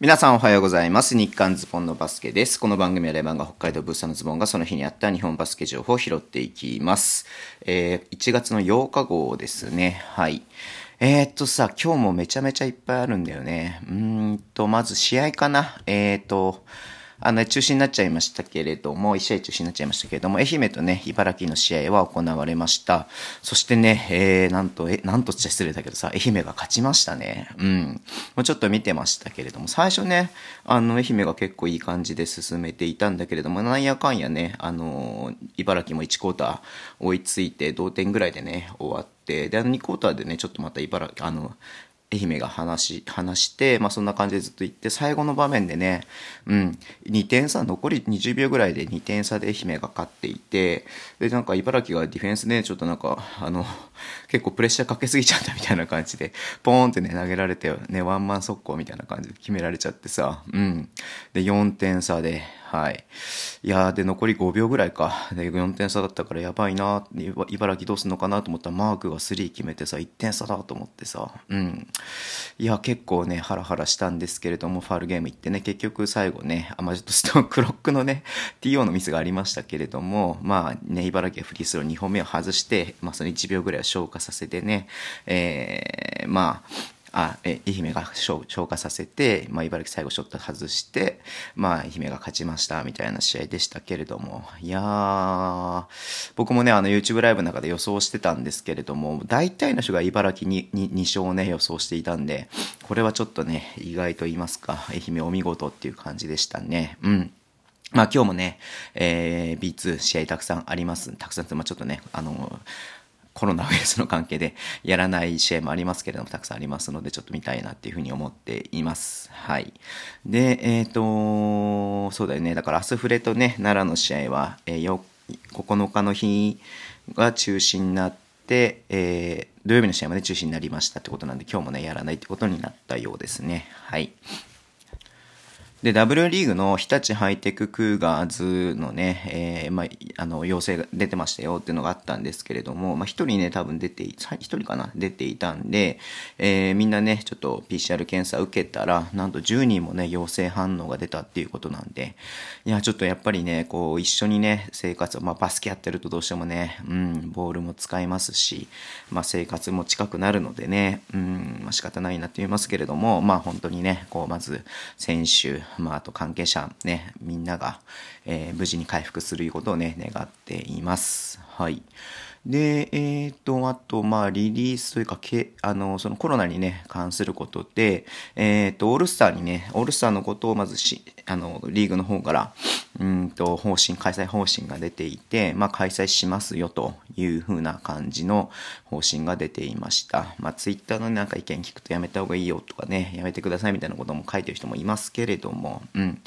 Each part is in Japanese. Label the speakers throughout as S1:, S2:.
S1: 皆さんおはようございます。日刊ズボンのバスケです。この番組はレバンが北海道ブースターのズボンがその日にあった日本バスケ情報を拾っていきます。えー、1月の8日号ですね。はい。えー、っとさ、今日もめちゃめちゃいっぱいあるんだよね。うーんと、まず試合かな。えー、っと、あの、中止になっちゃいましたけれども、1試合中止になっちゃいましたけれども、愛媛とね、茨城の試合は行われました。そしてね、えー、なんと、え、なんとっちゃ失礼だけどさ、愛媛が勝ちましたね。うん。もうちょっと見てましたけれども、最初ね、あの、愛媛が結構いい感じで進めていたんだけれども、なんやかんやね、あの、茨城も1クォーター追いついて、同点ぐらいでね、終わって、で、あの2クォーターでね、ちょっとまた茨城、あの、愛媛が話し、話して、まあそんな感じでずっと行って、最後の場面でね、うん、2点差、残り20秒ぐらいで2点差で愛媛が勝っていて、で、なんか茨城がディフェンスね、ちょっとなんか、あの、結構プレッシャーかけすぎちゃったみたいな感じで、ポーンってね、投げられて、ね、ワンマン速攻みたいな感じで決められちゃってさ、うん。で、4点差で、はい。いやで、残り5秒ぐらいか。で、4点差だったからやばいな、茨城どうすんのかなと思ったら、マークが3決めてさ、1点差だと思ってさ、うん。いや、結構ね、ハラハラしたんですけれども、ファールゲーム行ってね、結局最後ね、あ、まあ、ちょっとストー、クロックのね、TO のミスがありましたけれども、まあね、茨城はフリースロー2本目を外して、まあその1秒ぐらいは消化させてね、えー、まあ、あえ愛媛が消化させて、まあ、茨城最後ショット外して、まあ、愛媛が勝ちましたみたいな試合でしたけれどもいやー僕もねあの YouTube ライブの中で予想してたんですけれども大体の人が茨城に 2, 2勝をね予想していたんでこれはちょっとね意外と言いますか愛媛お見事っていう感じでしたねうんまあ今日もね、えー、B2 試合たくさんあります。たくさんまあちょっとね、あのコロナウイルスの関係でやらない試合もありますけれども、たくさんありますので、ちょっと見たいなっていうふうに思っています。はい。で、えっ、ー、と、そうだよね。だからアスフレとね、奈良の試合は、えー、9日の日が中止になって、えー、土曜日の試合まで中止になりましたってことなんで、今日もね、やらないってことになったようですね。はい。で、W リーグの日立ハイテククーガーズのね、えー、まあ、あの、要請が出てましたよっていうのがあったんですけれども、まあ、一人ね、多分出て、一人かな出ていたんで、えー、みんなね、ちょっと PCR 検査受けたら、なんと10人もね、陽性反応が出たっていうことなんで、いや、ちょっとやっぱりね、こう、一緒にね、生活を、まあ、バスケやってるとどうしてもね、うん、ボールも使いますし、まあ、生活も近くなるのでね、うん、まあ、仕方ないなって言いますけれども、まあ、本当にね、こう、まず、選手、まあ、あと関係者ね、みんなが、えー、無事に回復することをね、願っています。はい。で、えっ、ー、と、あと、まあ、リリースというか、けあの、そのコロナにね、関することで、えっ、ー、と、オールスターにね、オールスターのことをまずし、あの、リーグの方から、うんと、方針、開催方針が出ていて、まあ、開催しますよというふうな感じの方針が出ていました。まあ、ツイッターのなんか意見聞くとやめた方がいいよとかね、やめてくださいみたいなことも書いてる人もいますけれども、うん。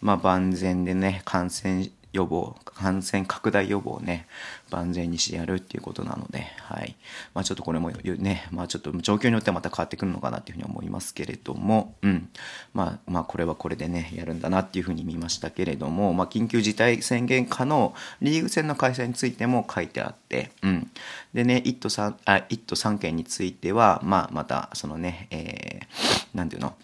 S1: まあ、万全でね、感染予防、感染拡大予防をね、万全にしてやるっていうことなので、はい。まあちょっとこれもね、まあちょっと状況によってはまた変わってくるのかなっていうふうに思いますけれども、うん。まあまあこれはこれでね、やるんだなっていうふうに見ましたけれども、まあ緊急事態宣言下のリーグ戦の開催についても書いてあって、うん。でね、1都3、あ、1都3県については、まあまたそのね、えー、なんていうの、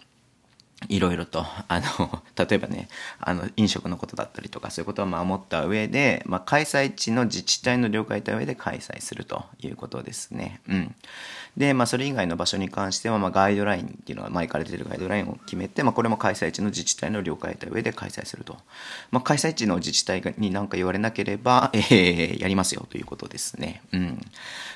S1: いろいろと、あの、例えばね、あの、飲食のことだったりとか、そういうことを守った上で、まあ、開催地の自治体の了解を得た上で開催するということですね。うん。で、まあ、それ以外の場所に関しては、まあ、ガイドラインっていうのは、前から出てるガイドラインを決めて、まあ、これも開催地の自治体の了解を得た上で開催すると。まあ、開催地の自治体に何か言われなければ、えー、やりますよということですね。うん。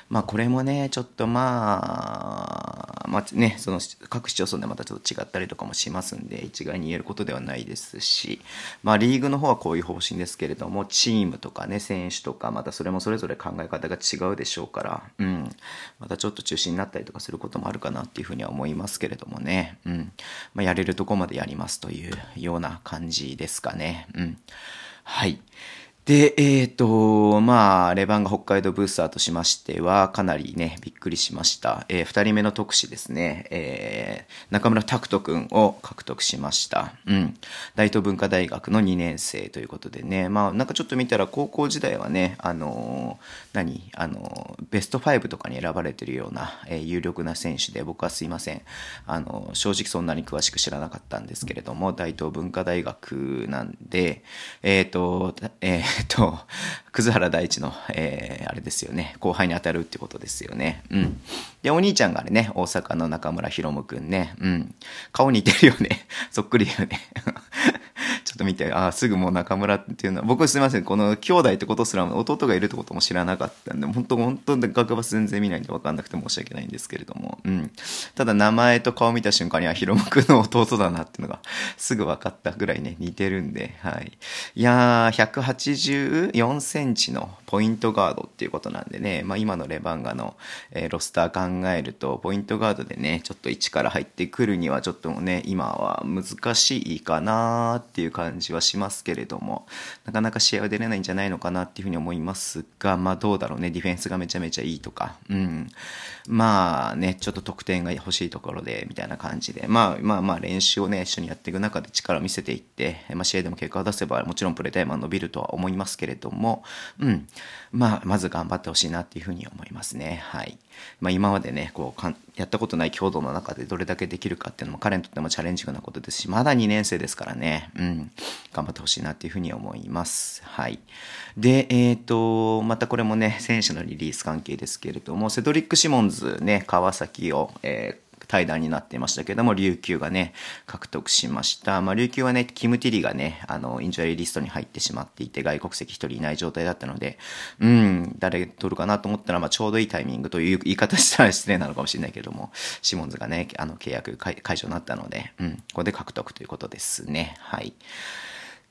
S1: まあ、これもね、ちょっとまあ、まあね、その各市町村でまたちょっと違ったりとかもしますんで、一概に言えることではないですし、まあ、リーグの方はこういう方針ですけれども、チームとかね、選手とか、またそれもそれぞれ考え方が違うでしょうから、うん。またちょっと中心になったりとかすることもあるかなっていうふうには思いますけれどもね。うん。まあ、やれるとこまでやりますというような感じですかね。うん。はい。で、えっ、ー、と、まあ、レバンガ北海道ブースターとしましては、かなりね、びっくりしました。えー、二人目の特使ですね、えー、中村拓人くんを獲得しました。うん。大東文化大学の2年生ということでね、まあ、なんかちょっと見たら高校時代はね、あのー、何？あのー、ベスト5とかに選ばれてるような、えー、有力な選手で、僕はすいません。あの、正直そんなに詳しく知らなかったんですけれども、大東文化大学なんで、えっ、と、ええっ、と、葛原大地の、えー、あれですよね、後輩に当たるってことですよね。うん。で、お兄ちゃんがあれね、大阪の中村博夢くんね、うん。顔似てるよね。そっくりだよね。ちょっと見て、ああ、すぐもう中村っていうのは、僕すみません、この兄弟ってことすら弟がいるってことも知らなかったんで、本当本当学バス全然見ないんで分かんなくて申し訳ないんですけれども、うん。ただ名前と顔見た瞬間には、ヒロムくんの弟だなっていうのがすぐ分かったぐらいね、似てるんで、はい。いやー、184センチのポイントガードっていうことなんでね、まあ今のレバンガの、えー、ロスター考えると、ポイントガードでね、ちょっと1から入ってくるにはちょっともね、今は難しいかなっていう感じ感じはしますけれども、なかなか試合は出れないんじゃないのかなっていうふうに思いますが、まあどうだろうね、ディフェンスがめちゃめちゃいいとか、うん。まあね、ちょっと得点が欲しいところで、みたいな感じで、まあまあまあ練習をね、一緒にやっていく中で力を見せていって、まあ試合でも結果を出せば、もちろんプレータイムは伸びるとは思いますけれども、うん。まあ、まず頑張ってほしいなっていうふうに思いますね。はい。まあ今までね、こう、やったことない強度の中でどれだけできるかっていうのも彼にとってもチャレンジングなことですし、まだ2年生ですからね、うん、頑張ってほしいなっていうふうに思います。はい。で、えっ、ー、と、またこれもね、選手のリリース関係ですけれども、セドリック・シモンズね、川崎を、えー退団になっていましたけども、琉球がね、獲得しました。まあ、琉球はね、キム・ティリがね、あの、 injury list に入ってしまっていて、外国籍一人いない状態だったので、うん、誰取るかなと思ったら、まあ、ちょうどいいタイミングという言い方したら失礼なのかもしれないけども、シモンズがね、あの、契約解除になったので、うん、ここで獲得ということですね。はい。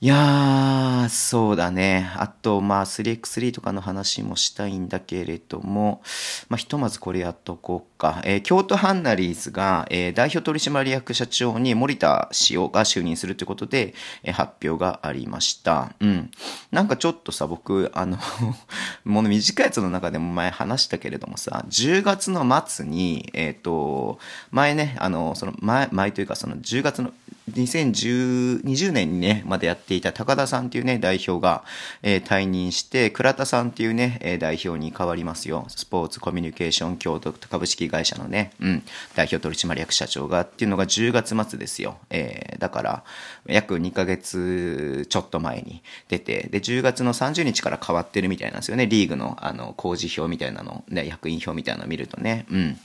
S1: いやー、そうだね。あと、まあ、3x3 とかの話もしたいんだけれども、まあ、ひとまずこれやっとこうか。えー、京都ハンナリーズが、えー、代表取締役社長に森田氏をが就任するということで、えー、発表がありました。うん。なんかちょっとさ、僕、あの もの短いやつの中でも前話したけれどもさ、10月の末に、えっ、と、前ね、あの、その前、前というかその10月の2020年にね、までやっていた高田さんっていうね、代表が、えー、退任して、倉田さんっていうね、えー、代表に変わりますよ。スポーツコミュニケーション共同株式会社のね、うん、代表取締役社長がっていうのが10月末ですよ。えー、だから、約2ヶ月ちょっと前に出て、で、10月の30日から変わってるみたいなんですよね。リーグの、あの、工事表みたいなの、ね、役員表みたいなのを見るとね、うん。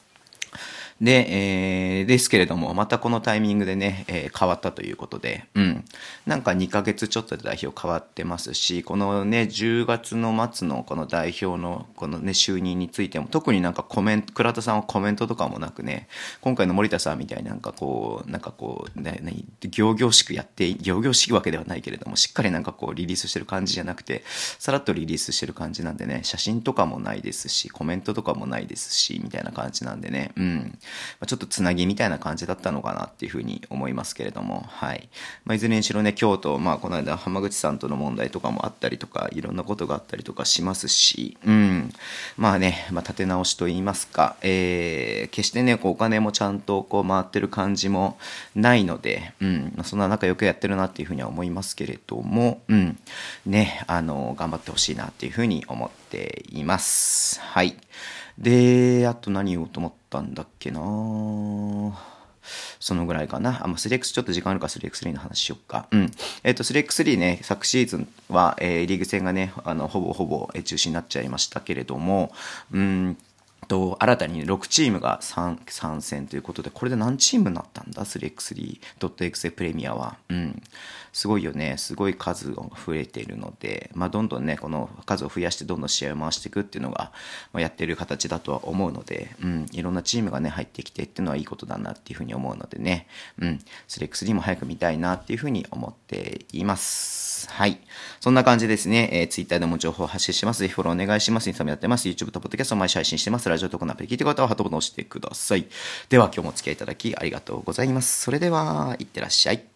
S1: で、えー、ですけれども、またこのタイミングでね、えー、変わったということで、うん。なんか2ヶ月ちょっとで代表変わってますし、このね、10月の末のこの代表のこのね、就任についても、特になんかコメント、倉田さんはコメントとかもなくね、今回の森田さんみたいになんかこう、なんかこう、ね、ね、行々しくやって、行々しいわけではないけれども、しっかりなんかこう、リリースしてる感じじゃなくて、さらっとリリースしてる感じなんでね、写真とかもないですし、コメントとかもないですし、みたいな感じなんでね、うん。まあ、ちょっとつなぎみたいな感じだったのかなっていうふうに思いますけれども、はい。まあ、いずれにしろね、京都、まあ、この間浜口さんとの問題とかもあったりとか、いろんなことがあったりとかしますし、うん。まあね、まあ、立て直しと言いますか、えー、決してね、こう、お金もちゃんとこう、回ってる感じもないので、うん。まあ、そんな仲良くやってるなっていうふうには思いますけれども、うん。ね、あの、頑張ってほしいなっていうふうに思ってています。はい。で、あと何言おうと思ったんだっけなそのぐらいかな。あ、まあ、3x ちょっと時間あるから 3x3 の話しよっか。うん。えっ、ー、と、3x3 ね、昨シーズンは、えー、リーグ戦がね、あの、ほぼほぼ中止になっちゃいましたけれども、うんと、新たに6チームが参戦ということで、これで何チームになったんだ ?3x3.exe プレミアは。うん。すごいよね。すごい数が増えているので、まあ、どんどんね、この数を増やしてどんどん試合を回していくっていうのが、まあ、やってる形だとは思うので、うん。いろんなチームがね、入ってきてっていうのはいいことだなっていうふうに思うのでね、うん。3x3 も早く見たいなっていうふうに思っています。。はい。そんな感じですね。えー、Twitter でも情報を発信します。ぜひフォローお願いします。インスタもやってます。YouTube と Podcast を毎週配信してます。ラジオとこのアプリ聞いてる方はハートボタンを押してください。では今日もお付き合いいただきありがとうございます。それでは、いってらっしゃい。